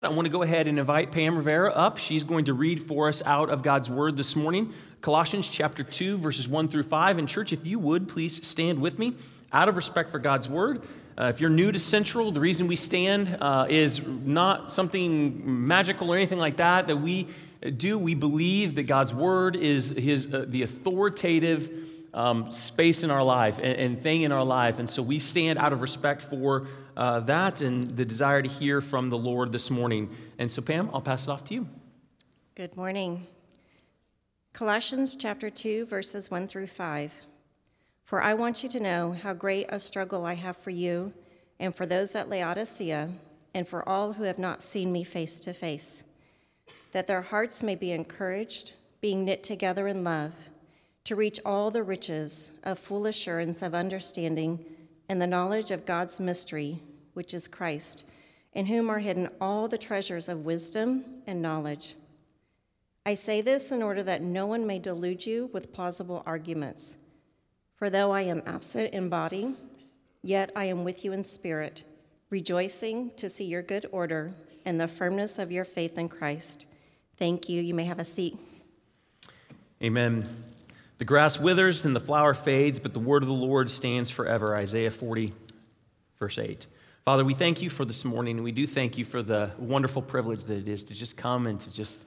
I want to go ahead and invite Pam Rivera up. She's going to read for us out of God's Word this morning, Colossians chapter 2, verses 1 through 5. And, church, if you would, please stand with me out of respect for God's Word. Uh, if you're new to Central, the reason we stand uh, is not something magical or anything like that that we do. We believe that God's Word is his, uh, the authoritative um, space in our life and, and, thing in our life. And so we stand out of respect for uh, that and the desire to hear from the Lord this morning. And so, Pam, I'll pass it off to you. Good morning. Colossians chapter 2, verses 1 through 5. For I want you to know how great a struggle I have for you and for those at Laodicea and for all who have not seen me face to face, that their hearts may be encouraged, being knit together in love to reach all the riches of full assurance of understanding and the knowledge of God's mystery, which is Christ, in whom are hidden all the treasures of wisdom and knowledge. I say this in order that no one may delude you with plausible arguments. For though I am absent in body, yet I am with you in spirit, rejoicing to see your good order and the firmness of your faith in Christ. Thank you. You may have a seat. Amen. The grass withers and the flower fades, but the word of the Lord stands forever. Isaiah 40, verse 8. Father, we thank you for this morning, and we do thank you for the wonderful privilege that it is to just come and to just,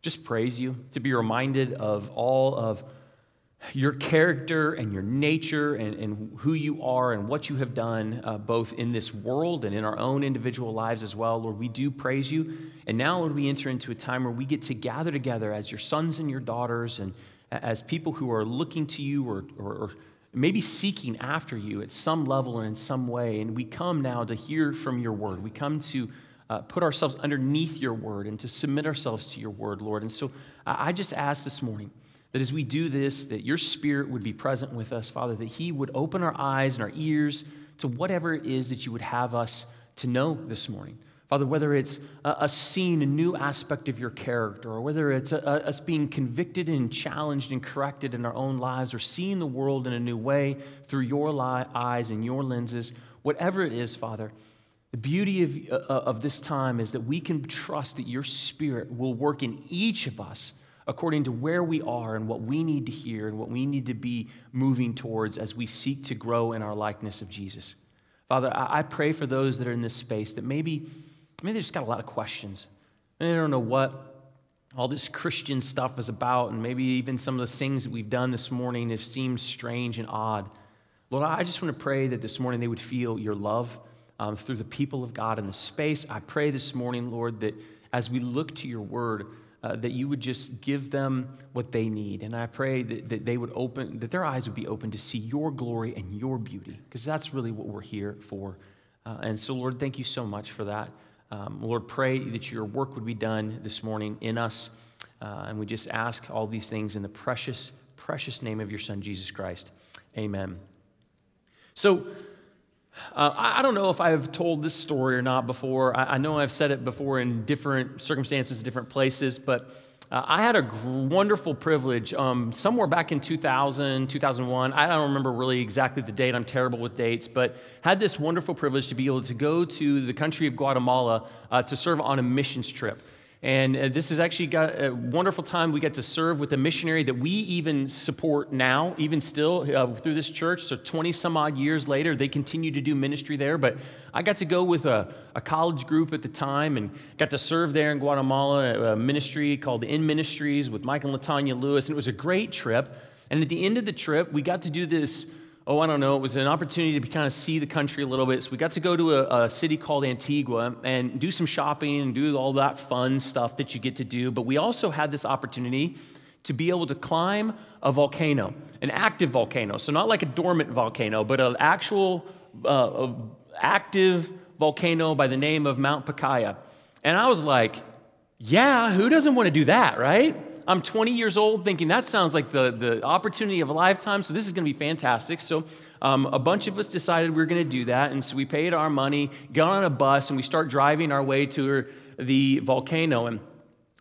just praise you, to be reminded of all of your character and your nature and, and who you are and what you have done, uh, both in this world and in our own individual lives as well. Lord, we do praise you. And now, Lord, we enter into a time where we get to gather together as your sons and your daughters and as people who are looking to you or, or, or, maybe seeking after you at some level and in some way. And we come now to hear from your word. We come to uh, put ourselves underneath your word and to submit ourselves to your word, Lord. And so I just ask this morning that as we do this, that your spirit would be present with us, Father, that he would open our eyes and our ears to whatever it is that you would have us to know this morning. Father, whether it's a seeing a new aspect of your character, or whether it's a, a, us being convicted and challenged and corrected in our own lives, or seeing the world in a new way through your li- eyes and your lenses, whatever it is, Father, the beauty of, uh, of this time is that we can trust that your Spirit will work in each of us according to where we are and what we need to hear and what we need to be moving towards as we seek to grow in our likeness of Jesus. Father, I, I pray for those that are in this space that maybe Maybe they just got a lot of questions. And they don't know what all this Christian stuff is about, and maybe even some of the things that we've done this morning have seemed strange and odd. Lord, I just want to pray that this morning they would feel your love um, through the people of God in the space. I pray this morning, Lord, that as we look to your word, uh, that you would just give them what they need. And I pray that, that they would open, that their eyes would be open to see your glory and your beauty, because that's really what we're here for. Uh, and so, Lord, thank you so much for that. Um, Lord, pray that your work would be done this morning in us. Uh, and we just ask all these things in the precious, precious name of your Son, Jesus Christ. Amen. So, uh, I don't know if I've told this story or not before. I, I, know I've said it before in different circumstances, different places, but uh, I had a wonderful privilege um, somewhere back in 2000, 2001. I don't remember really exactly the date. I'm terrible with dates, but had this wonderful privilege to be able to go to the country of Guatemala uh, to serve on a missions trip. And uh, this has actually got a wonderful time. We get to serve with a missionary that we even support now, even still uh, through this church. So 20 some odd years later, they continue to do ministry there. But I got to go with a, a college group at the time and got to serve there in Guatemala, a ministry called In Ministries with Mike and Latanya Lewis. And it was a great trip. And at the end of the trip, we got to do this oh, I don't know, it was an opportunity to kind of see the country a little bit. So we got to go to a, a, city called Antigua and do some shopping and do all that fun stuff that you get to do. But we also had this opportunity to be able to climb a volcano, an active volcano. So not like a dormant volcano, but an actual uh, active volcano by the name of Mount Pacaya. And I was like, yeah, who doesn't want to do that, right? I'm 20 years old thinking that sounds like the, the opportunity of a lifetime, so this is going to be fantastic. So um, a bunch of us decided we were going to do that, and so we paid our money, got on a bus, and we start driving our way to the volcano. And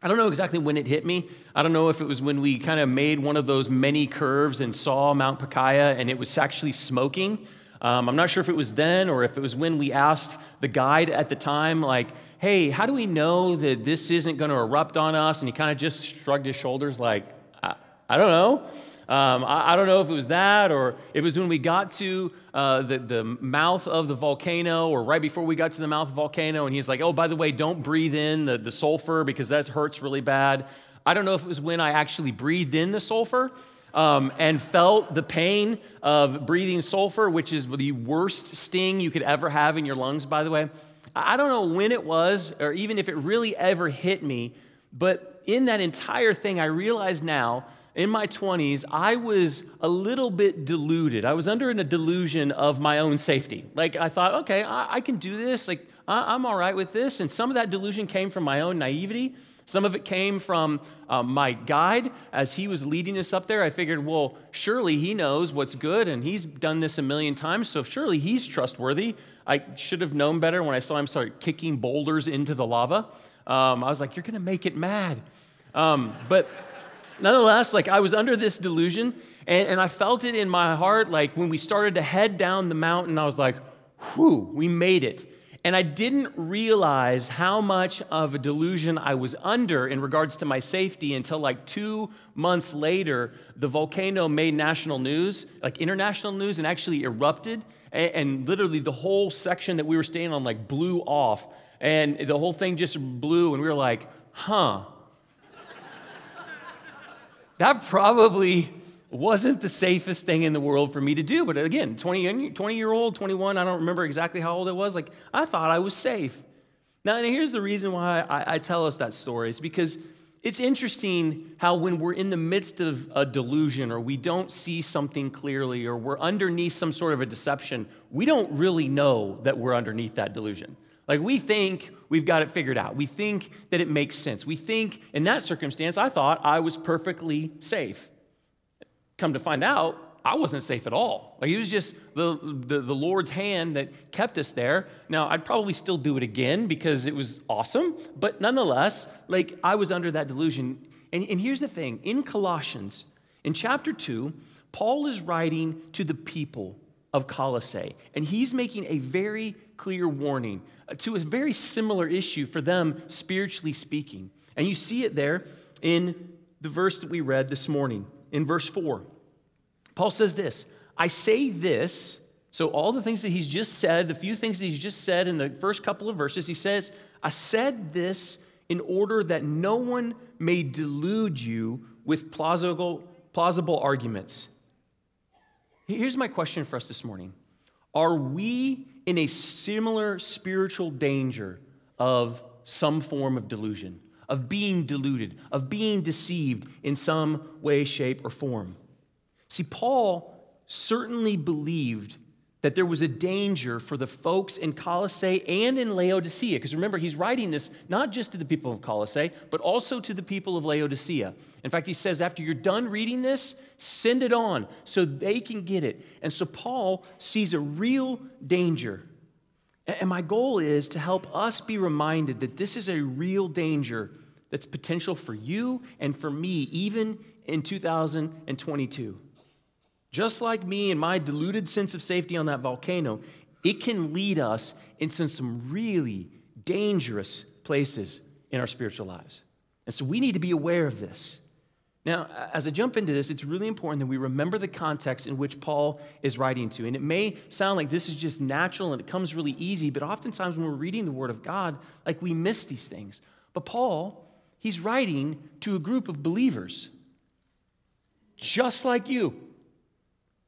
I don't know exactly when it hit me. I don't know if it was when we kind of made one of those many curves and saw Mount Pacaya and it was actually smoking. Um, I'm not sure if it was then or if it was when we asked the guide at the time, like, hey, how do we know that this isn't going to erupt on us? And he kind of just shrugged his shoulders, like, I, I don't know. Um, I, I, don't know if it was that or it was when we got to uh, the, the mouth of the volcano or right before we got to the mouth of the volcano. And he's like, oh, by the way, don't breathe in the, the sulfur because that hurts really bad. I don't know if it was when I actually breathed in the sulfur um, and felt the pain of breathing sulfur, which is the worst sting you could ever have in your lungs, by the way. I don't know when it was or even if it really ever hit me, but in that entire thing, I realize now in my 20s, I was a little bit deluded. I was under a delusion of my own safety. Like, I thought, okay, I, I can do this. Like, I, am all right with this. And some of that delusion came from my own naivety. Some of it came from um, my guide as he was leading us up there. I figured, well, surely he knows what's good and he's done this a million times, so surely he's trustworthy. I should have known better when I saw him start kicking boulders into the lava. Um, I was like, you're going to make it mad. Um, but nonetheless, like I was under this delusion, and, and I felt it in my heart. Like when we started to head down the mountain, I was like, whew, we made it. And I didn't realize how much of a delusion I was under in regards to my safety until like two months later, the volcano made national news, like international news, and actually erupted. And, and literally the whole section that we were staying on like blew off. And the whole thing just blew, and we were like, huh, that probably wasn't the safest thing in the world for me to do. But again, 20, 20 year old, 21, I don't remember exactly how old it was. Like, I thought I was safe. Now, and here's the reason why I, I tell us that story is because it's interesting how when we're in the midst of a delusion or we don't see something clearly or we're underneath some sort of a deception, we don't really know that we're underneath that delusion. Like we think we've got it figured out. We think that it makes sense. We think in that circumstance, I thought I was perfectly safe. Come to find out, I wasn't safe at all. Like it was just the, the, the, Lord's hand that kept us there. Now, I'd probably still do it again because it was awesome, but nonetheless, like I was under that delusion. And, and here's the thing in Colossians, in chapter 2, Paul is writing to the people of Colossae, and he's making a very clear warning uh, to a very similar issue for them, spiritually speaking. And you see it there in the verse that we read this morning, in verse 4. Paul says this I say this, so all the things that he's just said, the few things that he's just said in the first couple of verses, he says, I said this in order that no one may delude you with plausible, plausible arguments. Here's my question for us this morning Are we in a similar spiritual danger of some form of delusion, of being deluded, of being deceived in some way, shape, or form. See, Paul certainly believed that there was a danger for the folks in Colossae and in Laodicea. Because remember, he's writing this not just to the people of Colossae, but also to the people of Laodicea. In fact, he says, after you're done reading this, send it on so they can get it. And so Paul sees a real danger. And my goal is to help us be reminded that this is a real danger that's potential for you and for me, even in 2022. Just like me and my deluded sense of safety on that volcano, it can lead us into some really dangerous places in our spiritual lives. And so we need to be aware of this. Now, as I jump into this, it's really important that we remember the context in which Paul is writing to. And it may sound like this is just natural and it comes really easy, but oftentimes when we're reading the Word of God, like we miss these things. But Paul, he's writing to a group of believers, just like you.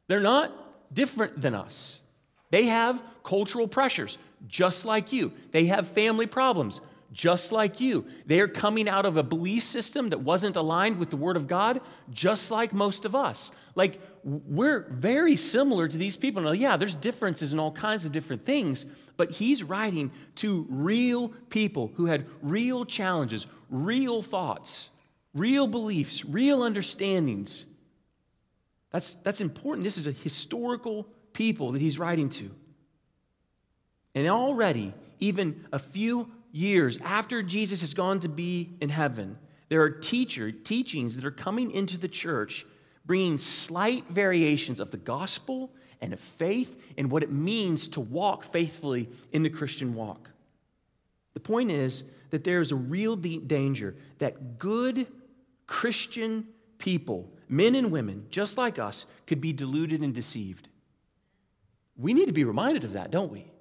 They're not different than us. They have cultural pressures, just like you. They have family problems, just like you. They are coming out of a belief system that wasn't aligned with the Word of God, just like most of us. Like, we're very similar to these people. Now, yeah, there's differences in all kinds of different things, but he's writing to real people who had real challenges, real thoughts, real beliefs, real understandings. That's, that's important. This is a historical people that he's writing to. And already, even a few years after Jesus has gone to be in heaven, there are teacher teachings that are coming into the church bringing slight variations of the gospel and of faith and what it means to walk faithfully in the Christian walk. The point is that there is a real danger that good Christian people, men and women, just like us, could be deluded and deceived. We need to be reminded of that, don't we?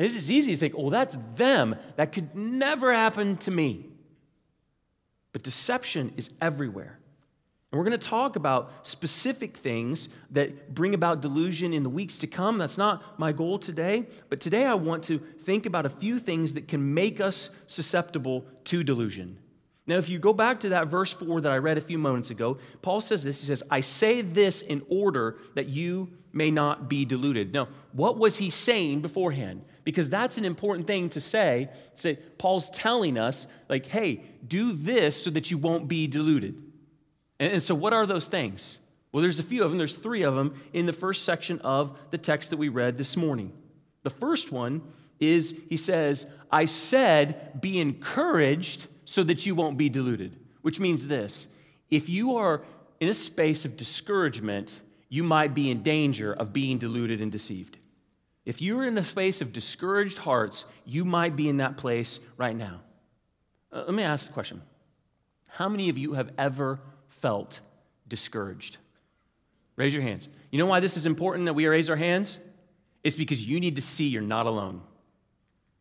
It's as easy to think, oh, that's them. That could never happen to me. But deception is everywhere. And we're going to talk about specific things that bring about delusion in the weeks to come. That's not my goal today. But today I want to think about a few things that can make us susceptible to delusion. Now, if you go back to that verse 4 that I read a few moments ago, Paul says this. He says, I say this in order that you may not be deluded. Now, what was he saying beforehand? Because that's an important thing to say. Say, Paul's telling us, like, hey, do this so that you won't be deluded. And, and so, what are those things? Well, there's a few of them. There's three of them in the first section of the text that we read this morning. The first one is he says, I said, be encouraged so that you won't be deluded, which means this if you are in a space of discouragement, you might be in danger of being deluded and deceived. If you're in a space of discouraged hearts, you might be in that place right now. Uh, let me ask the question How many of you have ever felt discouraged? Raise your hands. You know why this is important that we raise our hands? It's because you need to see you're not alone,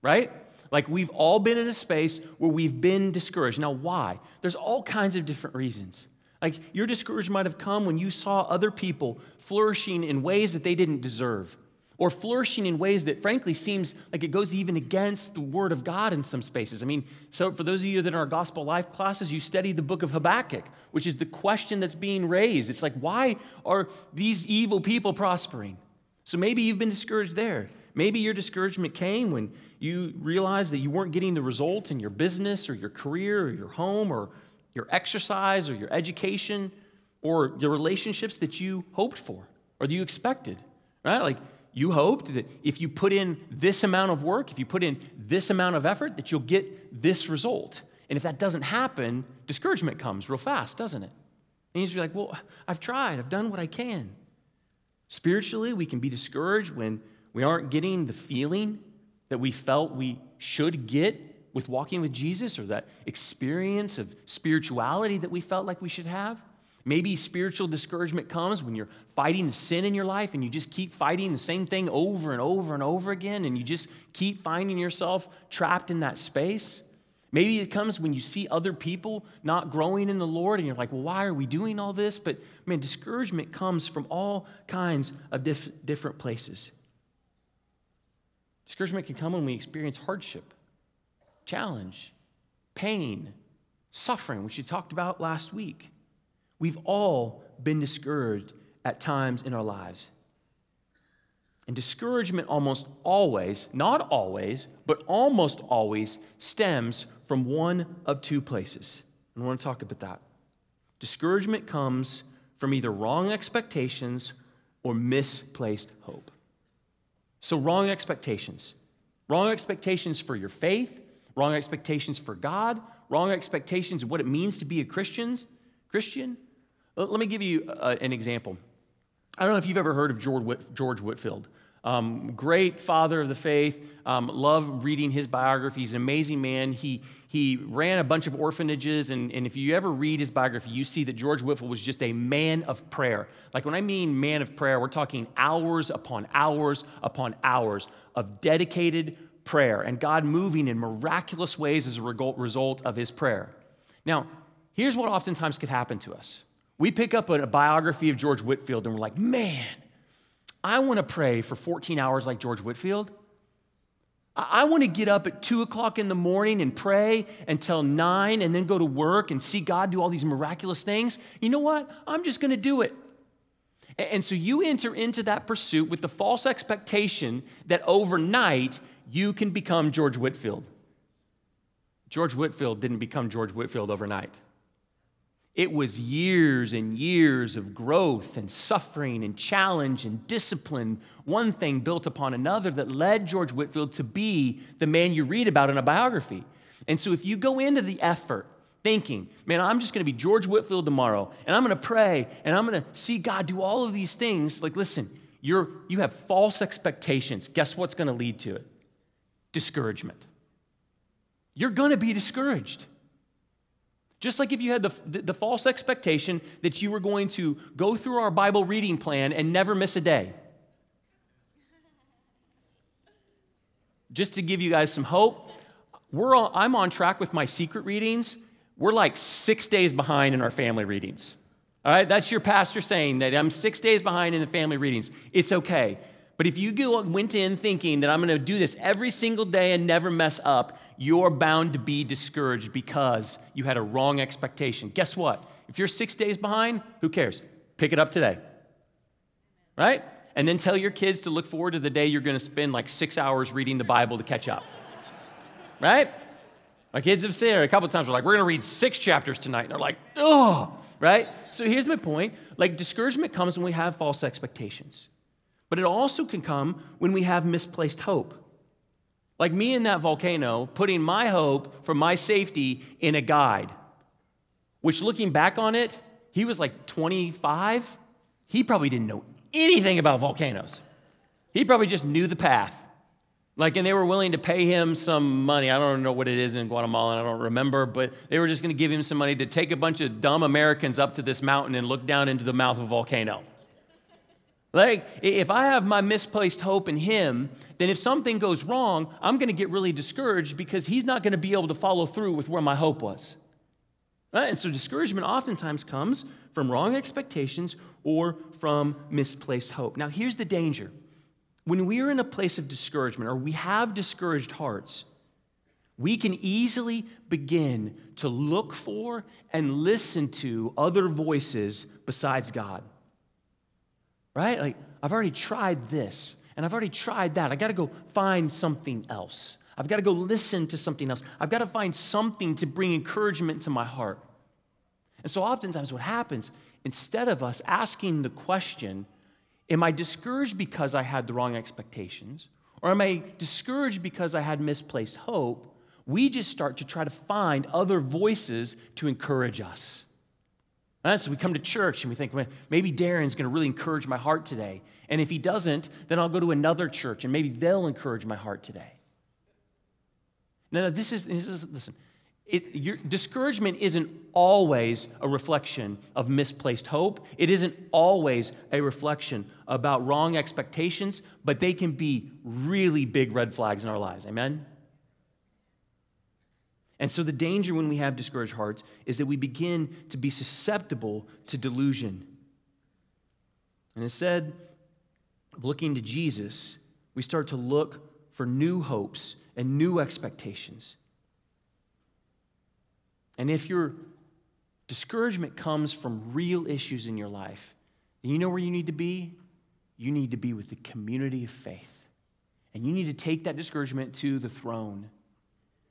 right? Like we've all been in a space where we've been discouraged. Now, why? There's all kinds of different reasons. Like your discouragement might have come when you saw other people flourishing in ways that they didn't deserve, or flourishing in ways that frankly seems like it goes even against the word of God in some spaces. I mean, so for those of you that are in gospel life classes, you study the book of Habakkuk, which is the question that's being raised. It's like, why are these evil people prospering? So maybe you've been discouraged there. Maybe your discouragement came when you realized that you weren't getting the result in your business or your career or your home or your exercise or your education or the relationships that you hoped for or that you expected, right? Like you hoped that if you put in this amount of work, if you put in this amount of effort, that you'll get this result. And if that doesn't happen, discouragement comes real fast, doesn't it? And you just be like, well, I've tried, I've done what I can. Spiritually, we can be discouraged when we aren't getting the feeling that we felt we should get with walking with Jesus or that experience of spirituality that we felt like we should have. Maybe spiritual discouragement comes when you're fighting the sin in your life and you just keep fighting the same thing over and over and over again and you just keep finding yourself trapped in that space. Maybe it comes when you see other people not growing in the Lord and you're like, well, why are we doing all this? But man, discouragement comes from all kinds of diff- different places. Discouragement can come when we experience hardship challenge, pain, suffering, which we talked about last week. We've all been discouraged at times in our lives. And discouragement almost always, not always, but almost always stems from one of two places. And I want to talk about that. Discouragement comes from either wrong expectations or misplaced hope. So, wrong expectations. Wrong expectations for your faith, wrong expectations for God, wrong expectations of what it means to be a Christian. Christian. Let me give you uh, an example. I don't know if you've ever heard of George, Whit- George Whitefield. Um, great father of the faith. Um, love reading his biography. He's an amazing man. He, he ran a bunch of orphanages, and, and if you ever read his biography, you see that George Whitefield was just a man of prayer. Like when I mean man of prayer, we're talking hours upon hours upon hours of dedicated prayer and God moving in miraculous ways as a result of his prayer. Now, here's what oftentimes could happen to us we pick up a biography of George Whitefield and we're like, man, I want to pray for 14 hours like George Whitefield. I want to get up at two o'clock in the morning and pray until nine and then go to work and see God do all these miraculous things. You know what? I'm just going to do it. And so you enter into that pursuit with the false expectation that overnight you can become George Whitefield. George Whitefield didn't become George Whitefield overnight. It was years and years of growth and suffering and challenge and discipline, one thing built upon another, that led George Whitefield to be the man you read about in a biography. And so if you go into the effort thinking, man, I'm just going to be George Whitefield tomorrow, and I'm going to pray, and I'm going to see God do all of these things, like, listen, you're, you have false expectations, guess what's going to lead to it? Discouragement. You're going to be discouraged. Just like if you had the, the, the, false expectation that you were going to go through our Bible reading plan and never miss a day. Just to give you guys some hope, we're all, I'm on track with my secret readings. We're like six days behind in our family readings. All right, that's your pastor saying that I'm six days behind in the family readings. It's okay. But if you went in thinking that I'm going to do this every single day and never mess up, you're bound to be discouraged because you had a wrong expectation. Guess what? If you're six days behind, who cares? Pick it up today. Right? And then tell your kids to look forward to the day you're going to spend like six hours reading the Bible to catch up. right? My kids have said a couple times, we're like, we're going to read six chapters tonight. And they're like, oh, right? So here's my point. Like, discouragement comes when we have false expectations, but it also can come when we have misplaced hope. Like me in that volcano, putting my hope for my safety in a guide, which looking back on it, he was like 25. He probably didn't know anything about volcanoes. He probably just knew the path. Like, and they were willing to pay him some money. I don't know what it is in Guatemala, I don't remember, but they were just going to give him some money to take a bunch of dumb Americans up to this mountain and look down into the mouth of a volcano. Like, if I have my misplaced hope in him, then if something goes wrong, I'm going to get really discouraged because he's not going to be able to follow through with where my hope was. Right? And so discouragement oftentimes comes from wrong expectations or from misplaced hope. Now, here's the danger when we are in a place of discouragement or we have discouraged hearts, we can easily begin to look for and listen to other voices besides God. Right? Like, I've already tried this and I've already tried that. I got to go find something else. I've got to go listen to something else. I've got to find something to bring encouragement to my heart. And so, oftentimes, what happens, instead of us asking the question, Am I discouraged because I had the wrong expectations? Or am I discouraged because I had misplaced hope? We just start to try to find other voices to encourage us. Right? So we come to church and we think, well, maybe Darren's going to really encourage my heart today. And if he doesn't, then I'll go to another church and maybe they'll encourage my heart today. Now, this is, this is listen, it, your, discouragement isn't always a reflection of misplaced hope. It isn't always a reflection about wrong expectations, but they can be really big red flags in our lives. Amen? And so, the danger when we have discouraged hearts is that we begin to be susceptible to delusion. And instead of looking to Jesus, we start to look for new hopes and new expectations. And if your discouragement comes from real issues in your life, you know where you need to be? You need to be with the community of faith. And you need to take that discouragement to the throne,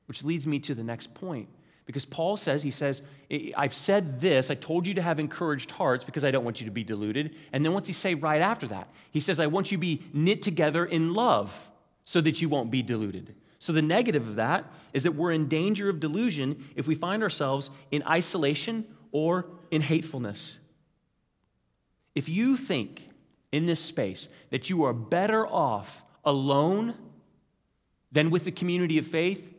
which leads me to the next point. Because Paul says, he says, I've said this, I told you to have encouraged hearts because I don't want you to be deluded. And then what's he say right after that? He says, I want you to be knit together in love so that you won't be deluded. So, the negative of that is that we're in danger of delusion if we find ourselves in isolation or in hatefulness. If you think in this space that you are better off alone than with the community of faith,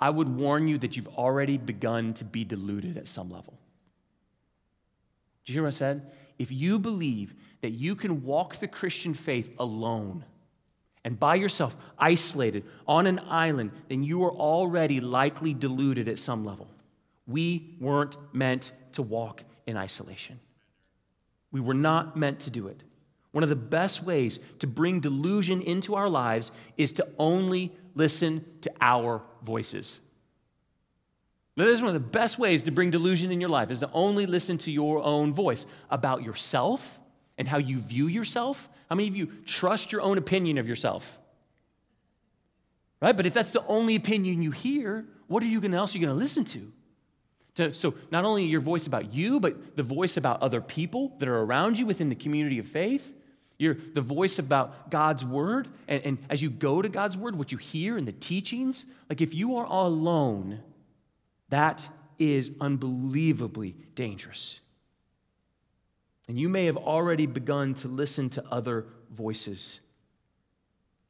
I would warn you that you've already begun to be deluded at some level. Did you hear what I said? If you believe that you can walk the Christian faith alone, and by yourself, isolated on an island, then you are already likely deluded at some level. We weren't meant to walk in isolation. We were not meant to do it. One of the best ways to bring delusion into our lives is to only listen to our voices. Now, this is one of the best ways to bring delusion in your life is to only listen to your own voice about yourself and how you view yourself how many of you trust your own opinion of yourself? Right? But if that's the only opinion you hear, what are you gonna, else are you going to listen to? to? So, not only your voice about you, but the voice about other people that are around you within the community of faith. Your, the voice about God's word. And, and as you go to God's word, what you hear in the teachings. Like if you are alone, that is unbelievably dangerous. And you may have already begun to listen to other voices.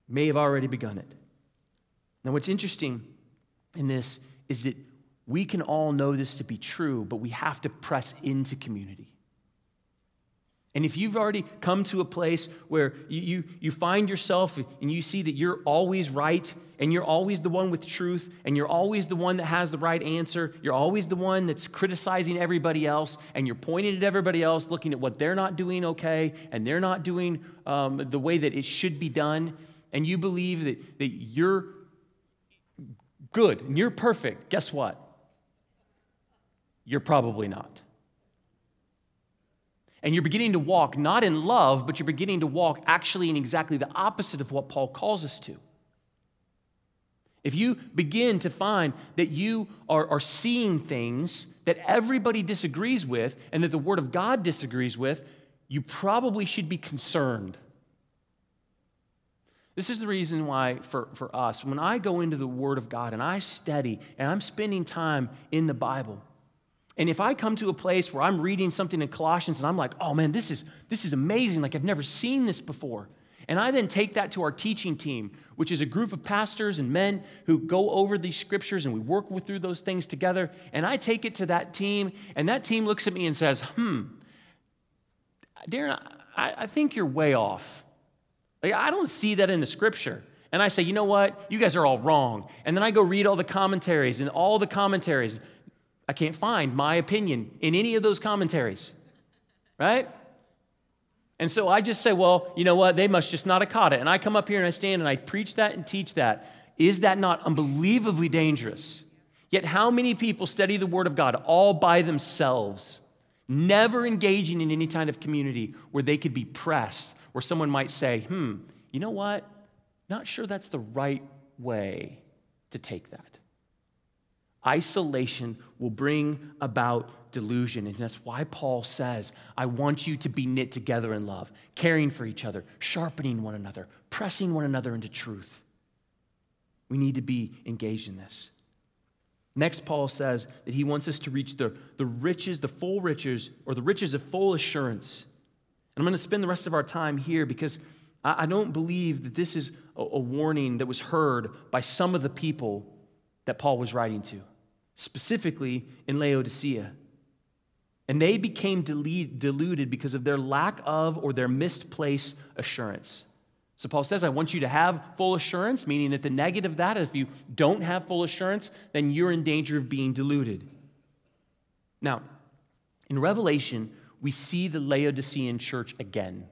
May have already begun it. Now, what's interesting in this is that we can all know this to be true, but we have to press into community. And if you've already come to a place where you, you, you, find yourself and you see that you're always right and you're always the one with truth and you're always the one that has the right answer, you're always the one that's criticizing everybody else and you're pointing at everybody else, looking at what they're not doing okay and they're not doing um, the way that it should be done, and you believe that, that you're good and you're perfect, guess what? You're probably not. And you're beginning to walk not in love, but you're beginning to walk actually in exactly the opposite of what Paul calls us to. If you begin to find that you are, are seeing things that everybody disagrees with and that the Word of God disagrees with, you probably should be concerned. This is the reason why, for, for us, when I go into the Word of God and I study and I'm spending time in the Bible, and if I come to a place where I'm reading something in Colossians and I'm like, oh man, this is, this is amazing, like I've never seen this before. And I then take that to our teaching team, which is a group of pastors and men who go over these scriptures and we work through those things together. And I take it to that team, and that team looks at me and says, hmm, Darren, I, I think you're way off. Like, I don't see that in the scripture. And I say, you know what? You guys are all wrong. And then I go read all the commentaries and all the commentaries. I can't find my opinion in any of those commentaries, right? And so I just say, well, you know what? They must just not have caught it. And I come up here and I stand and I preach that and teach that. Is that not unbelievably dangerous? Yet, how many people study the Word of God all by themselves, never engaging in any kind of community where they could be pressed, where someone might say, hmm, you know what? Not sure that's the right way to take that. Isolation will bring about delusion. And that's why Paul says, I want you to be knit together in love, caring for each other, sharpening one another, pressing one another into truth. We need to be engaged in this. Next, Paul says that he wants us to reach the, the riches, the full riches, or the riches of full assurance. And I'm going to spend the rest of our time here because I, I don't believe that this is a, a warning that was heard by some of the people that Paul was writing to specifically in Laodicea. And they became deluded because of their lack of or their misplaced assurance. So Paul says, I want you to have full assurance, meaning that the negative of that is if you don't have full assurance, then you're in danger of being deluded. Now, in Revelation, we see the Laodicean church again.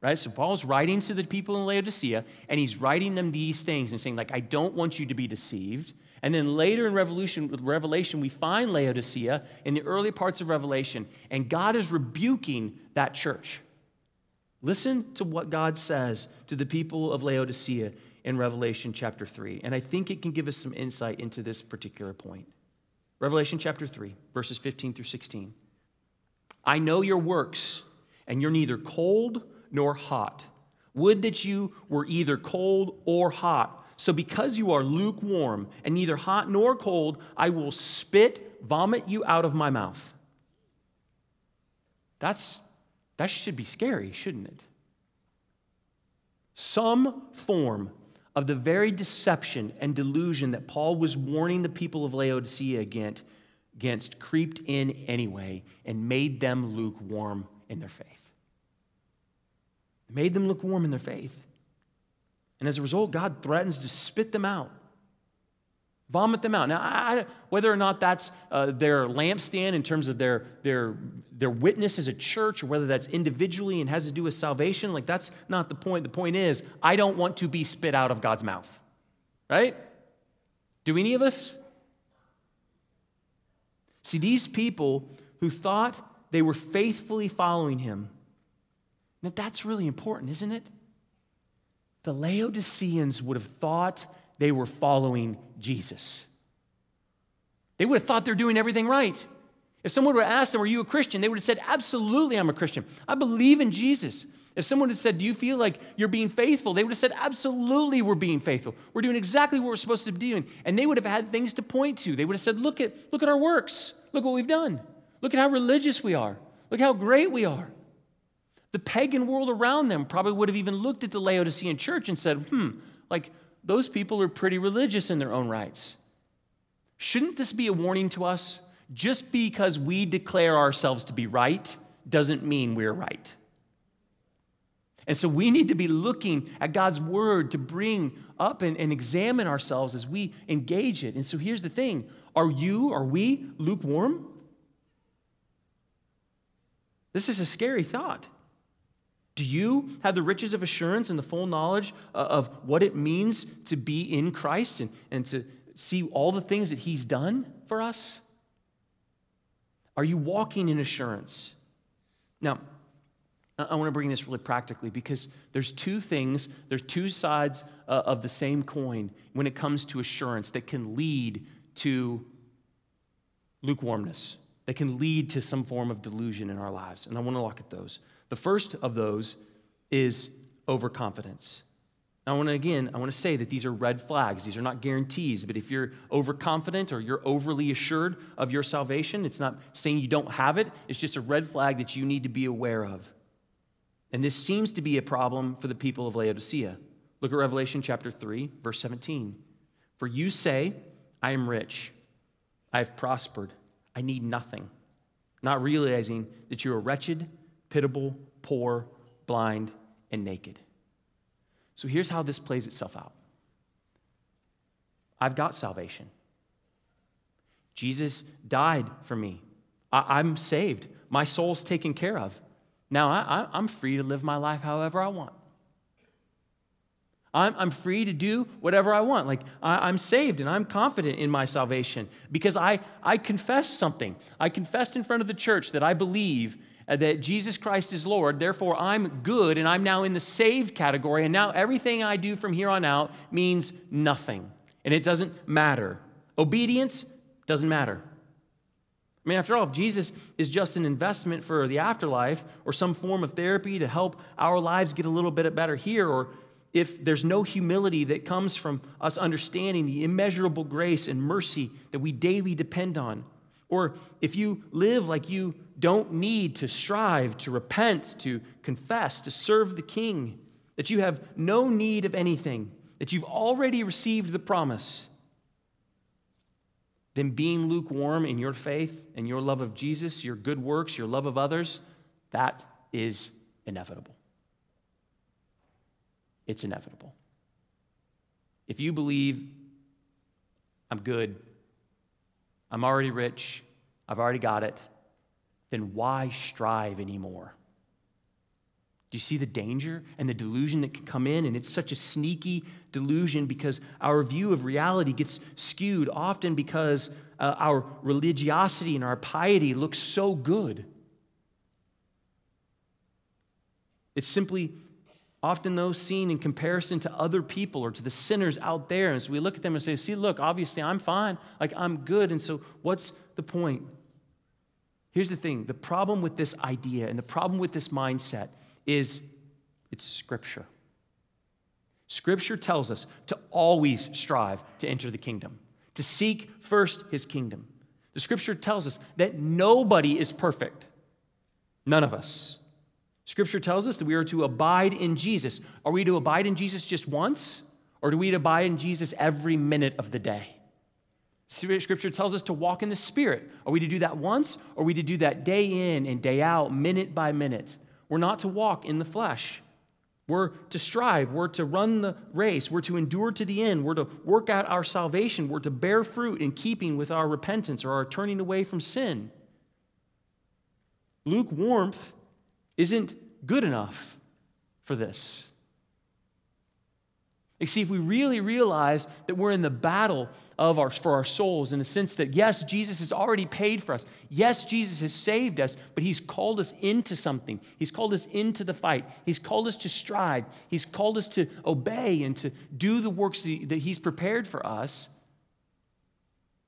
Right? So Paul's writing to the people in Laodicea, and he's writing them these things and saying, like, I don't want you to be deceived. And then later in Revelation, Revelation, we find Laodicea in the early parts of Revelation, and God is rebuking that church. Listen to what God says to the people of Laodicea in Revelation chapter 3. And I think it can give us some insight into this particular point. Revelation chapter 3, verses 15 through 16. I know your works, and you're neither cold nor hot. Would that you were either cold or hot. So, because you are lukewarm and neither hot nor cold, I will spit, vomit you out of my mouth. That's, that should be scary, shouldn't it? Some form of the very deception and delusion that Paul was warning the people of Laodicea against, against creeped in anyway and made them lukewarm in their faith. Made them lukewarm in their faith. And as a result, God threatens to spit them out, vomit them out. Now, I, whether or not that's uh, their lampstand in terms of their, their, their witness as a church, or whether that's individually and has to do with salvation, like that's not the point. The point is, I don't want to be spit out of God's mouth, right? Do any of us? See, these people who thought they were faithfully following him, now that's really important, isn't it? The Laodiceans would have thought they were following Jesus. They would have thought they're doing everything right. If someone have asked them, Are you a Christian? they would have said, Absolutely, I'm a Christian. I believe in Jesus. If someone had said, Do you feel like you're being faithful? they would have said, Absolutely, we're being faithful. We're doing exactly what we're supposed to be doing. And they would have had things to point to. They would have said, Look at, look at our works. Look what we've done. Look at how religious we are. Look how great we are. The pagan world around them probably would have even looked at the Laodicean church and said, hmm, like those people are pretty religious in their own rights. Shouldn't this be a warning to us? Just because we declare ourselves to be right doesn't mean we're right. And so we need to be looking at God's word to bring up and, and, examine ourselves as we engage it. And so here's the thing are you, are we lukewarm? This is a scary thought. Do you have the riches of assurance and the full knowledge uh, of what it means to be in Christ and, and to see all the things that He's done for us? Are you walking in assurance? Now, I want to bring this really practically because there's two things, there's two sides uh, of the same coin when it comes to assurance that can lead to lukewarmness, that can lead to some form of delusion in our lives. And I want to look at those. The first of those is overconfidence. I want to again, I want to say that these are red flags. These are not guarantees. But if you're overconfident or you're overly assured of your salvation, it's not saying you don't have it. It's just a red flag that you need to be aware of. And this seems to be a problem for the people of Laodicea. Look at Revelation chapter 3, verse 17. For you say, I am rich, I have prospered, I need nothing, not realizing that you are wretched, pitiable, poor, blind, and naked. So here's how this plays itself out I've got salvation. Jesus died for me. I, am saved. My soul's taken care of. Now I, am free to live my life however I want. I'm, I'm free to do whatever I want. Like, I, I'm saved and I'm confident in my salvation because I, I confessed something. I confessed in front of the church that I believe Uh, that Jesus Christ is Lord. Therefore, I'm good and I'm now in the saved category. And now everything I do from here on out means nothing. And it doesn't matter. Obedience doesn't matter. I mean, after all, if Jesus is just an investment for the afterlife or some form of therapy to help our lives get a little bit better here, or if there's no humility that comes from us understanding the immeasurable grace and mercy that we daily depend on, or if you live like you don't need to strive, to repent, to confess, to serve the King, that you have no need of anything, that you've already received the promise, then being lukewarm in your faith and your love of Jesus, your good works, your love of others, that is inevitable. It's inevitable. If you believe, I'm good, I'm already rich, I've already got it, then why strive anymore? Do you see the danger and the delusion that can come in? And it's such a sneaky delusion because our view of reality gets skewed, often because uh, our religiosity and our piety looks so good. It's simply often though, seen in comparison to other people or to the sinners out there. And so we look at them and say, see, look, obviously I'm fine. Like I'm good. And so what's the point? Here's the thing the problem with this idea and the problem with this mindset is it's Scripture. Scripture tells us to always strive to enter the kingdom, to seek first his kingdom. The Scripture tells us that nobody is perfect, none of us. Scripture tells us that we are to abide in Jesus. Are we to abide in Jesus just once, or do we abide in Jesus every minute of the day? Scripture tells us to walk in the Spirit. Are we to do that once, or are we to do that day in and day out, minute by minute? We're not to walk in the flesh. We're to strive. We're to run the race. We're to endure to the end. We're to work out our salvation. We're to bear fruit in keeping with our repentance or our turning away from sin. Lukewarmth isn't good enough for this. You see, if we really realize that we're in the battle of our, for our souls in the sense that, yes, Jesus has already paid for us. Yes, Jesus has saved us, but He's called us into something. He's called us into the fight. He's called us to strive. He's called us to obey and to do the works that He's prepared for us.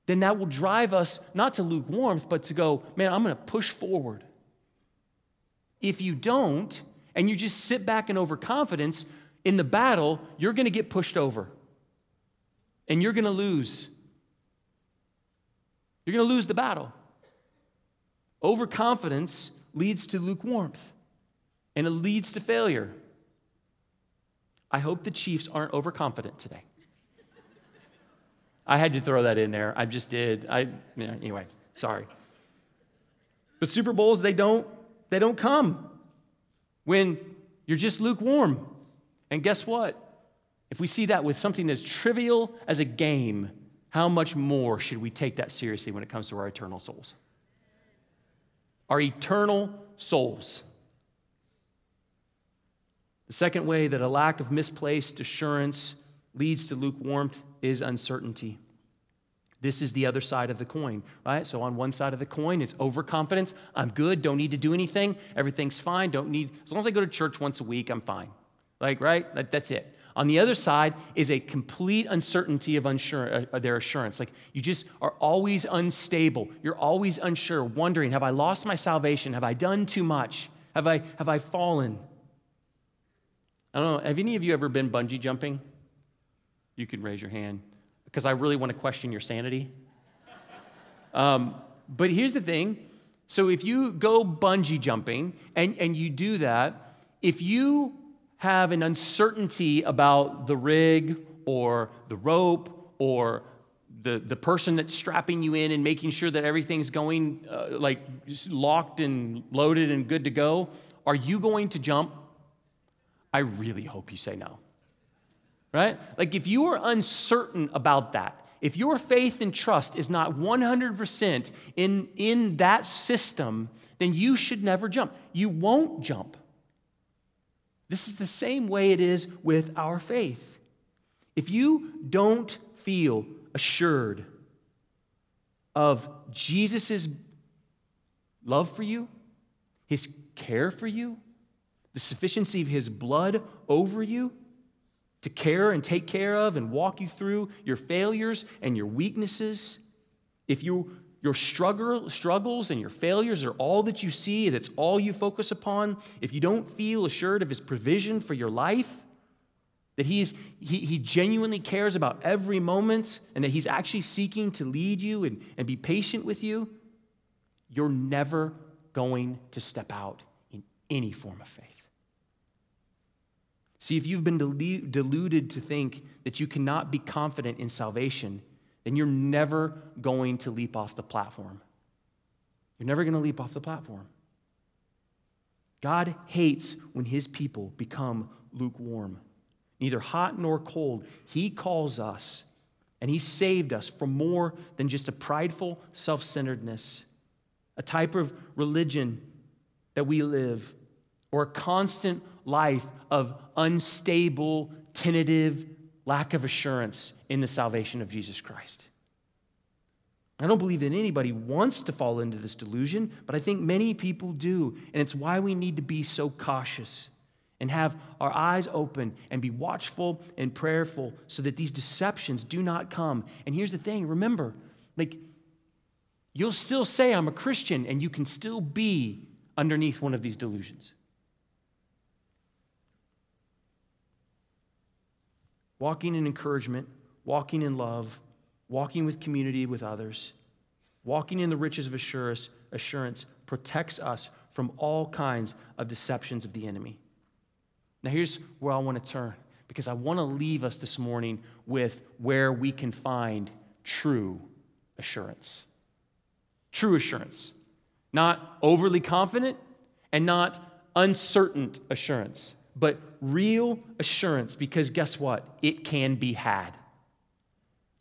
Then that will drive us not to lukewarmth, but to go, man, I'm going to push forward. If you don't, and you just sit back in overconfidence, in the battle, you're going to get pushed over and you're going to lose. You're going to lose the battle. Overconfidence leads to lukewarmth. and it leads to failure. I hope the Chiefs aren't overconfident today. I had to throw that in there. I just did. I you know, anyway, sorry. But Super Bowls, they don't, they don't come when you're just lukewarm. And guess what? If we see that with something as trivial as a game, how much more should we take that seriously when it comes to our eternal souls? Our eternal souls. The second way that a lack of misplaced assurance leads to lukewarmth is uncertainty. This is the other side of the coin, right? So on one side of the coin, it's overconfidence. I'm good, don't need to do anything. Everything's fine, don't need, as long as I go to church once a week, I'm fine. Like, right? That, that's it. On the other side is a complete uncertainty of unsure, uh, their assurance. Like you just are always unstable. You're always unsure, wondering, have I lost my salvation? Have I done too much? Have I, have I fallen? I don't know, have any of you ever been bungee jumping? You can raise your hand because I really want to question your sanity. Um, but here's the thing so if you go bungee jumping and, and you do that, if you have an uncertainty about the rig or the rope or the, the person that's strapping you in and making sure that everything's going uh, like locked and loaded and good to go, are you going to jump? I really hope you say no. Right? Like if you are uncertain about that, if your faith and trust is not 100% in, in that system, then you should never jump. You won't jump. This is the same way it is with our faith. If you don't feel assured of Jesus' love for you, his care for you, the sufficiency of his blood over you, to care and take care of and walk you through your failures and your weaknesses, if you your struggle, struggles and your failures are all that you see, that's all you focus upon, if you don't feel assured of His provision for your life, that he's, he, he genuinely cares about every moment and that He's actually seeking to lead you and, and be patient with you, you're never going to step out in any form of faith. See, if you've been deluded to think that you cannot be confident in salvation, then you're never going to leap off the platform. You're never going to leap off the platform. God hates when his people become lukewarm, neither hot nor cold. He calls us and he saved us from more than just a prideful self centeredness, a type of religion that we live, or a constant life of unstable, tentative, lack of assurance in the salvation of Jesus Christ. I don't believe that anybody wants to fall into this delusion, but I think many people do. And it's why we need to be so cautious and have our eyes open and be watchful and prayerful so that these deceptions do not come. And here's the thing remember, like, you'll still say, I'm a Christian, and you can still be underneath one of these delusions. Walking in encouragement, walking in love, walking with community with others, walking in the riches of assurance, assurance protects us from all kinds of deceptions of the enemy. Now, here's where I want to turn because I want to leave us this morning with where we can find true assurance. True assurance. Not overly confident and not uncertain assurance but real assurance because guess what? It can be had.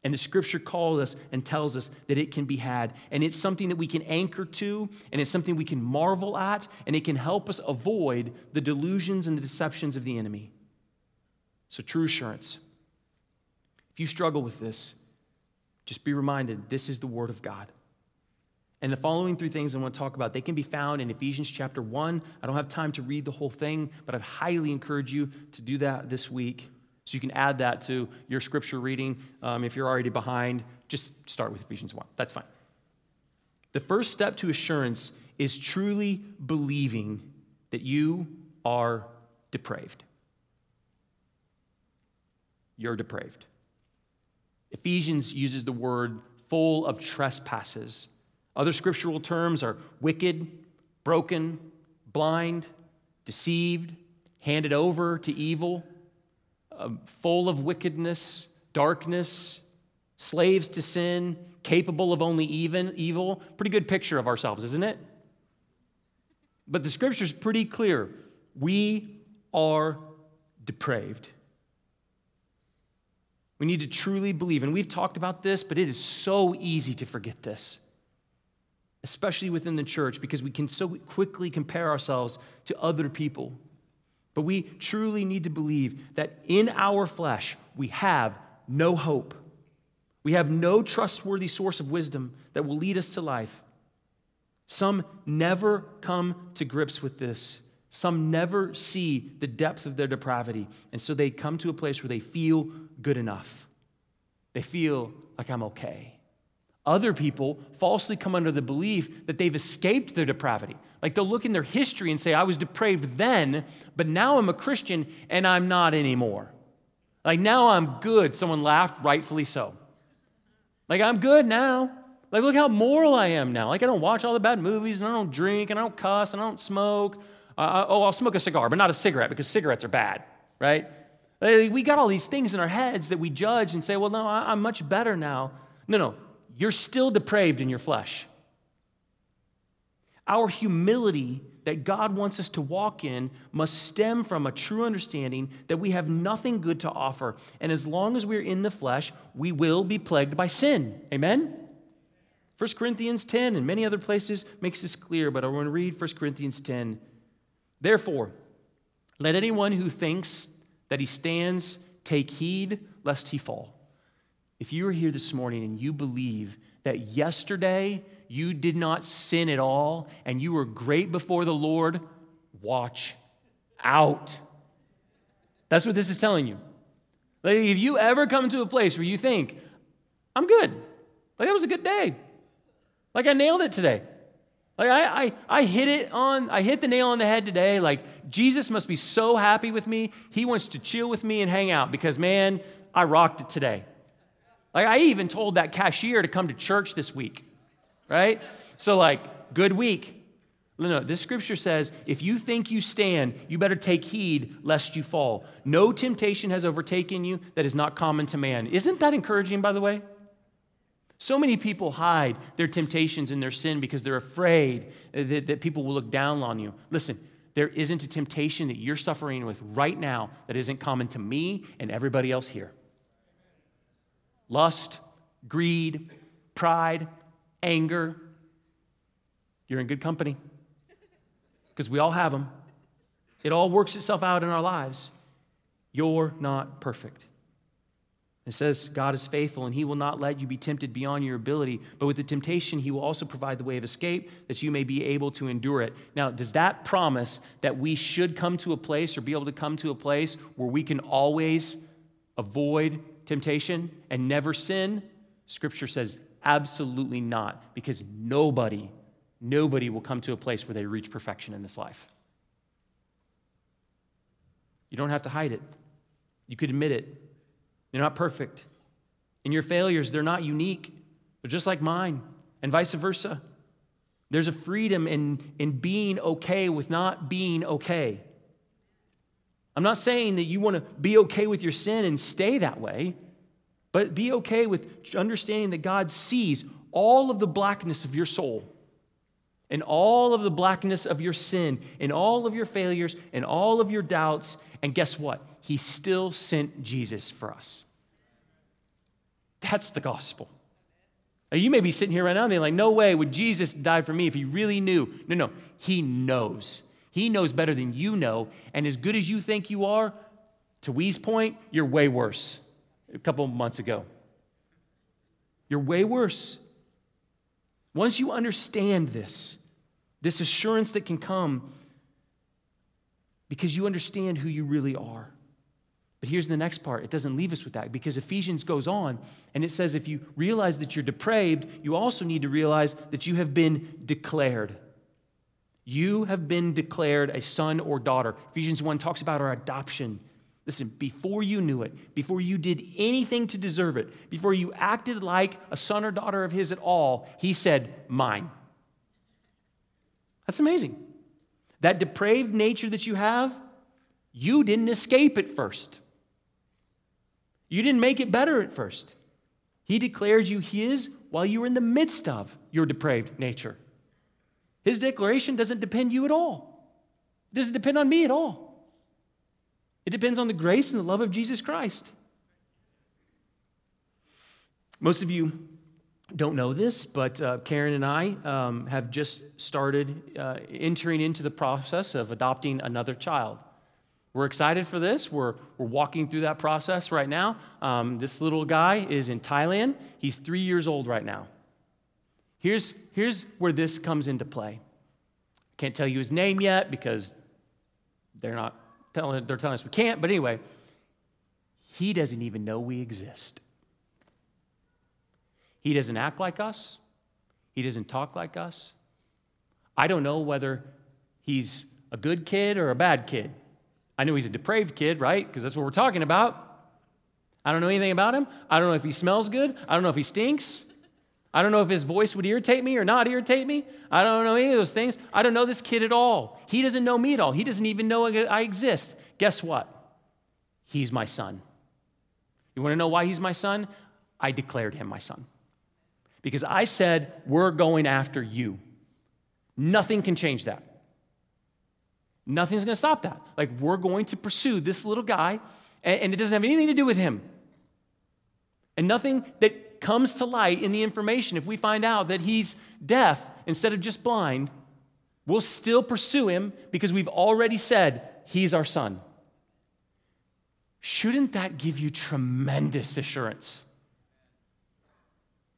And the scripture calls us and tells us that it can be had. And it's something that we can anchor to, and it's something we can marvel at, and it can help us avoid the delusions and the deceptions of the enemy. So, true assurance. If you struggle with this, just be reminded this is the Word of God. And the following three things I want to talk about, they can be found in Ephesians chapter 1. I don't have time to read the whole thing, but I'd highly encourage you to do that this week. So you can add that to your scripture reading. Um, if you're already behind, just start with Ephesians 1. That's fine. The first step to assurance is truly believing that you are depraved. You're depraved. Ephesians uses the word full of trespasses other scriptural terms are wicked, broken, blind, deceived, handed over to evil, uh, full of wickedness, darkness, slaves to sin, capable of only even evil. Pretty good picture of ourselves, isn't it? But the scripture's pretty clear. We are depraved. We need to truly believe, and we've talked about this, but it is so easy to forget this, especially within the church, because we can so quickly compare ourselves to other people. But we truly need to believe that in our flesh, we have no hope. We have no trustworthy source of wisdom that will lead us to life. Some never come to grips with this. Some never see the depth of their depravity. And so they come to a place where they feel good enough. They feel like I'm okay. Other people falsely come under the belief that they've escaped their depravity. Like they'll look in their history and say, I was depraved then, but now I'm a Christian and I'm not anymore. Like now I'm good. Someone laughed, rightfully so. Like I'm good now. Like look how moral I am now. Like I don't watch all the bad movies and I don't drink and I don't cuss and I don't smoke. Uh, oh, I'll smoke a cigar, but not a cigarette because cigarettes are bad, right? We got all these things in our heads that we judge and say, well, no, I'm much better now. No, no, you're still depraved in your flesh. Our humility that God wants us to walk in must stem from a true understanding that we have nothing good to offer. And as long as we're in the flesh, we will be plagued by sin. Amen? 1 Corinthians 10 and many other places makes this clear, but I want to read 1 Corinthians 10. Therefore, let anyone who thinks that he stands take heed lest he fall. If you are here this morning and you believe that yesterday you did not sin at all and you were great before the Lord, watch out. That's what this is telling you. Like if you ever come to a place where you think, I'm good, like that was a good day, like I nailed it today. Like I, I, I hit it on, I hit the nail on the head today. Like Jesus must be so happy with me. He wants to chill with me and hang out because man, I rocked it today. Like I even told that cashier to come to church this week, right? So like, good week. No, no, this scripture says, if you think you stand, you better take heed lest you fall. No temptation has overtaken you that is not common to man. Isn't that encouraging, by the way? So many people hide their temptations and their sin because they're afraid that, that people will look down on you. Listen, there isn't a temptation that you're suffering with right now that isn't common to me and everybody else here. Lust, greed, pride, anger. You're in good company because we all have them. It all works itself out in our lives. You're not perfect. It says, God is faithful and he will not let you be tempted beyond your ability, but with the temptation, he will also provide the way of escape that you may be able to endure it. Now, does that promise that we should come to a place or be able to come to a place where we can always avoid temptation and never sin? Scripture says absolutely not, because nobody, nobody will come to a place where they reach perfection in this life. You don't have to hide it, you could admit it. You're not perfect. And your failures, they're not unique. They're just like mine, and vice versa. There's a freedom in, in being okay with not being okay. I'm not saying that you want to be okay with your sin and stay that way, but be okay with understanding that God sees all of the blackness of your soul and all of the blackness of your sin and all of your failures and all of your doubts. And guess what? He still sent Jesus for us. That's the gospel. Now, you may be sitting here right now and being like, no way would Jesus die for me if he really knew. No, no, he knows. He knows better than you know. And as good as you think you are, to Wee's point, you're way worse a couple months ago. You're way worse. Once you understand this, this assurance that can come because you understand who you really are. But here's the next part. It doesn't leave us with that because Ephesians goes on and it says if you realize that you're depraved, you also need to realize that you have been declared. You have been declared a son or daughter. Ephesians 1 talks about our adoption. Listen, before you knew it, before you did anything to deserve it, before you acted like a son or daughter of his at all, he said, Mine. That's amazing. That depraved nature that you have, you didn't escape at first. You didn't make it better at first. He declares you His while you were in the midst of your depraved nature. His declaration doesn't depend you at all. It doesn't depend on me at all. It depends on the grace and the love of Jesus Christ. Most of you don't know this, but uh, Karen and I um, have just started uh, entering into the process of adopting another child. We're excited for this. We're, we're walking through that process right now. Um, this little guy is in Thailand. He's three years old right now. Here's, here's where this comes into play. I Can't tell you his name yet because they're not telling, they're telling us we can't, but anyway, he doesn't even know we exist. He doesn't act like us. He doesn't talk like us. I don't know whether he's a good kid or a bad kid. I know he's a depraved kid, right? Because that's what we're talking about. I don't know anything about him. I don't know if he smells good. I don't know if he stinks. I don't know if his voice would irritate me or not irritate me. I don't know any of those things. I don't know this kid at all. He doesn't know me at all. He doesn't even know I exist. Guess what? He's my son. You want to know why he's my son? I declared him my son. Because I said, We're going after you. Nothing can change that. Nothing's going to stop that. Like, we're going to pursue this little guy, and, it doesn't have anything to do with him. And nothing that comes to light in the information, if we find out that he's deaf instead of just blind, we'll still pursue him because we've already said he's our son. Shouldn't that give you tremendous assurance?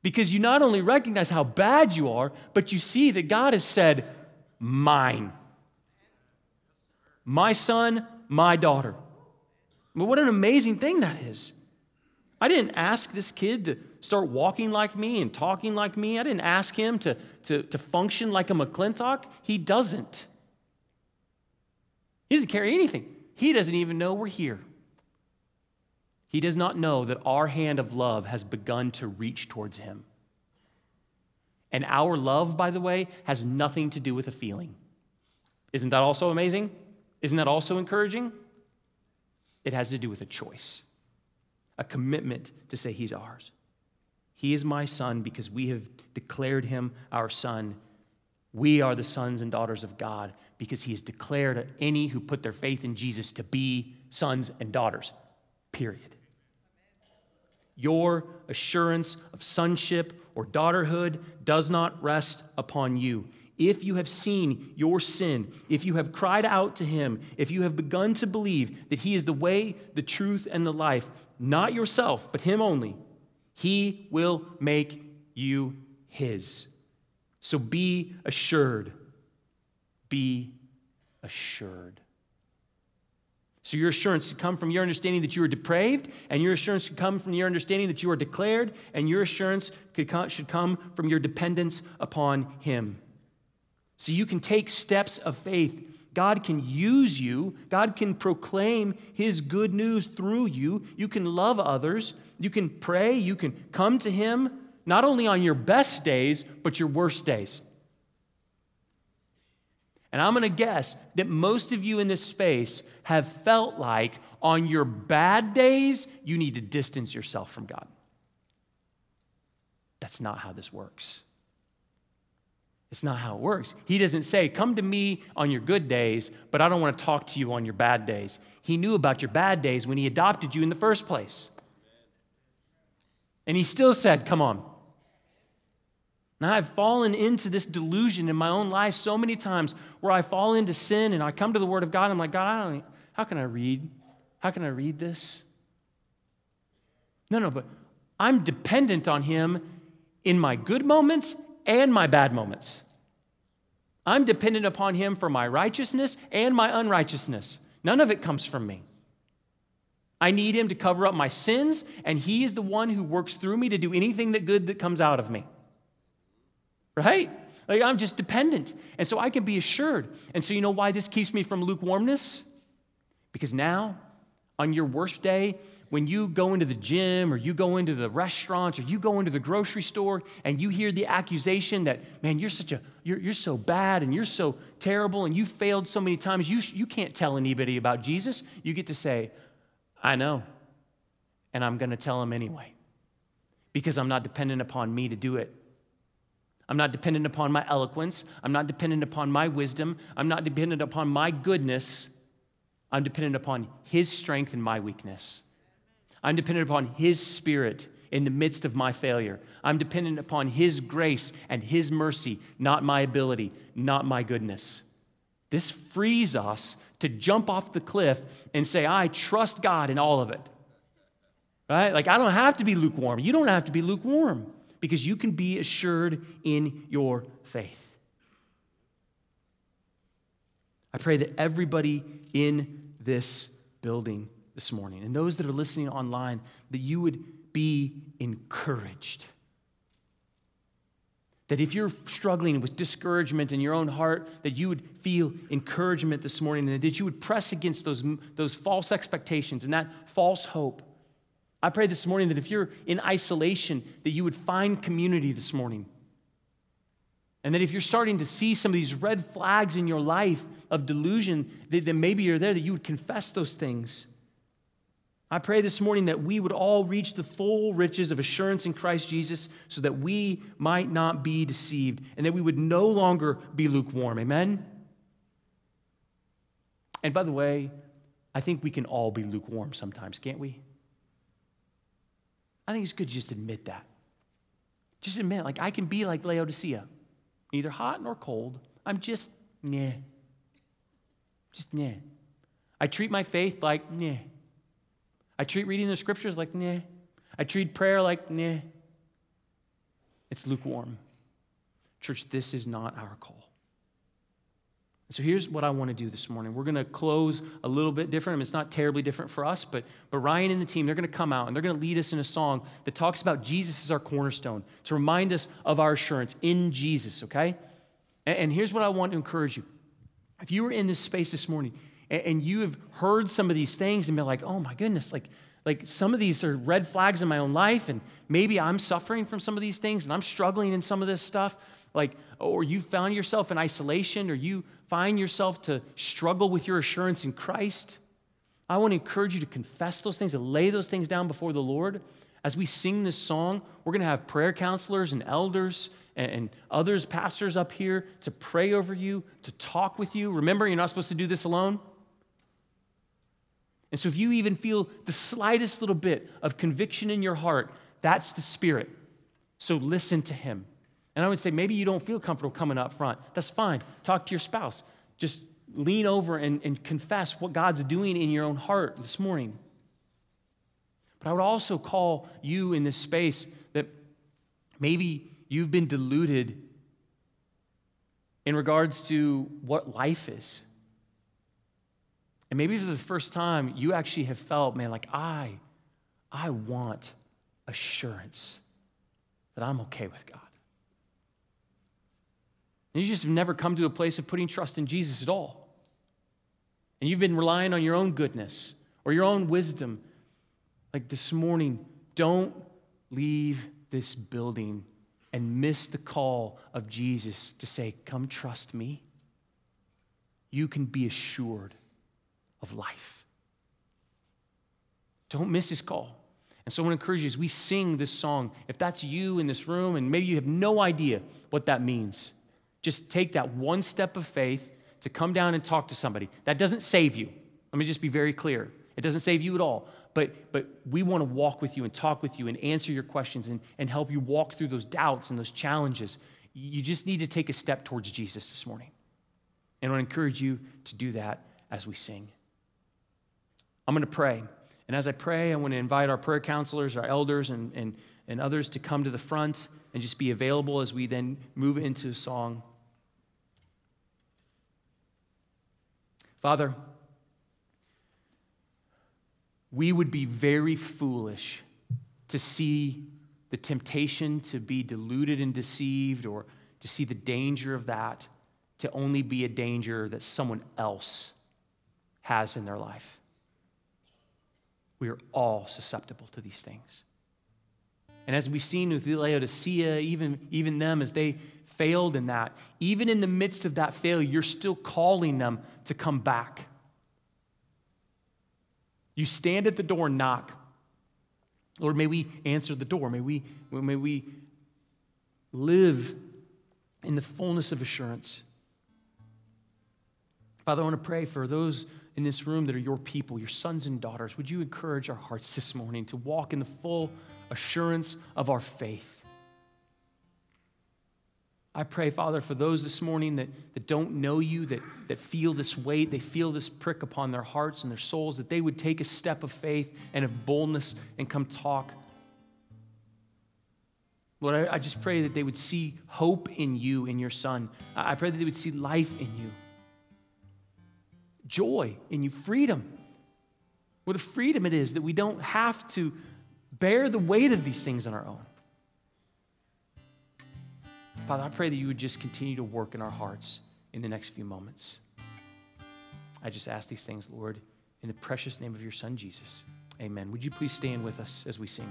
Because you not only recognize how bad you are, but you see that God has said, Mine. My son, my daughter. But what an amazing thing that is. I didn't ask this kid to start walking like me and talking like me. I didn't ask him to, to, to function like a McClintock. He doesn't. He doesn't carry anything. He doesn't even know we're here. He does not know that our hand of love has begun to reach towards him. And our love, by the way, has nothing to do with a feeling. Isn't that also amazing? Isn't that also encouraging? It has to do with a choice, a commitment to say, He's ours. He is my son because we have declared him our son. We are the sons and daughters of God because he has declared any who put their faith in Jesus to be sons and daughters, period. Your assurance of sonship or daughterhood does not rest upon you if you have seen your sin, if you have cried out to him, if you have begun to believe that he is the way, the truth, and the life, not yourself, but him only, he will make you his. So be assured. Be assured. So your assurance should come from your understanding that you are depraved, and your assurance should come from your understanding that you are declared, and your assurance should come from your dependence upon him. So you can take steps of faith. God can use you. God can proclaim His good news through you. You can love others. You can pray. You can come to Him, not only on your best days, but your worst days. And I'm going to guess that most of you in this space have felt like on your bad days, you need to distance yourself from God. That's not how this works. It's not how it works. He doesn't say, Come to me on your good days, but I don't want to talk to you on your bad days. He knew about your bad days when He adopted you in the first place. And He still said, Come on. Now, I've fallen into this delusion in my own life so many times where I fall into sin and I come to the Word of God and I'm like, God, I don't, how can I read? How can I read this? No, no, but I'm dependent on Him in my good moments and my bad moments. I'm dependent upon Him for my righteousness and my unrighteousness. None of it comes from me. I need Him to cover up my sins, and He is the one who works through me to do anything that good that comes out of me. Right? Like I'm just dependent. And so I can be assured. And so you know why this keeps me from lukewarmness? Because now on your worst day, when you go into the gym or you go into the restaurant or you go into the grocery store and you hear the accusation that, man, you're such a, you're, you're so bad and you're so terrible and you failed so many times, you, you can't tell anybody about Jesus. You get to say, I know, and I'm going to tell them anyway because I'm not dependent upon me to do it. I'm not dependent upon my eloquence. I'm not dependent upon my wisdom. I'm not dependent upon my goodness. I'm dependent upon His strength and my weakness. I'm dependent upon His Spirit in the midst of my failure. I'm dependent upon His grace and His mercy, not my ability, not my goodness. This frees us to jump off the cliff and say, I trust God in all of it. Right? Like, I don't have to be lukewarm. You don't have to be lukewarm because you can be assured in your faith. I pray that everybody in this building this morning. And those that are listening online, that you would be encouraged. That if you're struggling with discouragement in your own heart, that you would feel encouragement this morning and that you would press against those, those false expectations and that false hope. I pray this morning that if you're in isolation, that you would find community this morning. And that if you're starting to see some of these red flags in your life of delusion, that maybe you're there, that you would confess those things. I pray this morning that we would all reach the full riches of assurance in Christ Jesus so that we might not be deceived and that we would no longer be lukewarm. Amen? And by the way, I think we can all be lukewarm sometimes, can't we? I think it's good to just admit that. Just admit, like, I can be like Laodicea, neither hot nor cold. I'm just, nah. Just, nah. I treat my faith like, nah. I treat reading the scriptures like, nah. I treat prayer like, nah. It's lukewarm. Church, this is not our call. So here's what I want to do this morning. We're going to close a little bit different. I mean, it's not terribly different for us, but, but Ryan and the team, they're going to come out and they're going to lead us in a song that talks about Jesus as our cornerstone to remind us of our assurance in Jesus, okay? And, and here's what I want to encourage you. If you were in this space this morning and, and you have heard some of these things and been like, oh my goodness, like, like some of these are red flags in my own life, and maybe I'm suffering from some of these things and I'm struggling in some of this stuff, like, or you found yourself in isolation, or you find yourself to struggle with your assurance in Christ. I want to encourage you to confess those things, to lay those things down before the Lord. As we sing this song, we're going to have prayer counselors and elders and, others, pastors up here to pray over you, to talk with you. Remember, you're not supposed to do this alone. And so, if you even feel the slightest little bit of conviction in your heart, that's the Spirit. So, listen to Him. And I would say, maybe you don't feel comfortable coming up front. That's fine. Talk to your spouse. Just lean over and, and confess what God's doing in your own heart this morning. But I would also call you in this space that maybe you've been deluded in regards to what life is. And maybe for the first time, you actually have felt, man, like I, I want assurance that I'm okay with God. And you just have never come to a place of putting trust in Jesus at all. And you've been relying on your own goodness or your own wisdom. Like this morning, don't leave this building and miss the call of Jesus to say, Come trust me. You can be assured of life. Don't miss his call. And so I want to encourage you as we sing this song, if that's you in this room and maybe you have no idea what that means, just take that one step of faith to come down and talk to somebody. That doesn't save you. Let me just be very clear. It doesn't save you at all. But, but we want to walk with you and talk with you and answer your questions and, and help you walk through those doubts and those challenges. You just need to take a step towards Jesus this morning. And I want to encourage you to do that as we sing. I'm going to pray. And as I pray, I want to invite our prayer counselors, our elders, and, and, and others to come to the front and just be available as we then move into a song. Father, we would be very foolish to see the temptation to be deluded and deceived or to see the danger of that to only be a danger that someone else has in their life. We are all susceptible to these things. And as we've seen with Laodicea, even, even them, as they failed in that, even in the midst of that failure, you're still calling them to come back. You stand at the door and knock. Lord, may we answer the door. May we, may we live in the fullness of assurance. Father, I want to pray for those in this room that are your people, your sons and daughters. Would you encourage our hearts this morning to walk in the full assurance of our faith? I pray, Father, for those this morning that, that don't know you, that, that feel this weight, they feel this prick upon their hearts and their souls, that they would take a step of faith and of boldness and come talk. Lord, I, I just pray that they would see hope in you, in your Son. I, I pray that they would see life in you, joy in you, freedom. What a freedom it is that we don't have to bear the weight of these things on our own. Father, I pray that you would just continue to work in our hearts in the next few moments. I just ask these things, Lord, in the precious name of your Son, Jesus. Amen. Would you please stand with us as we sing?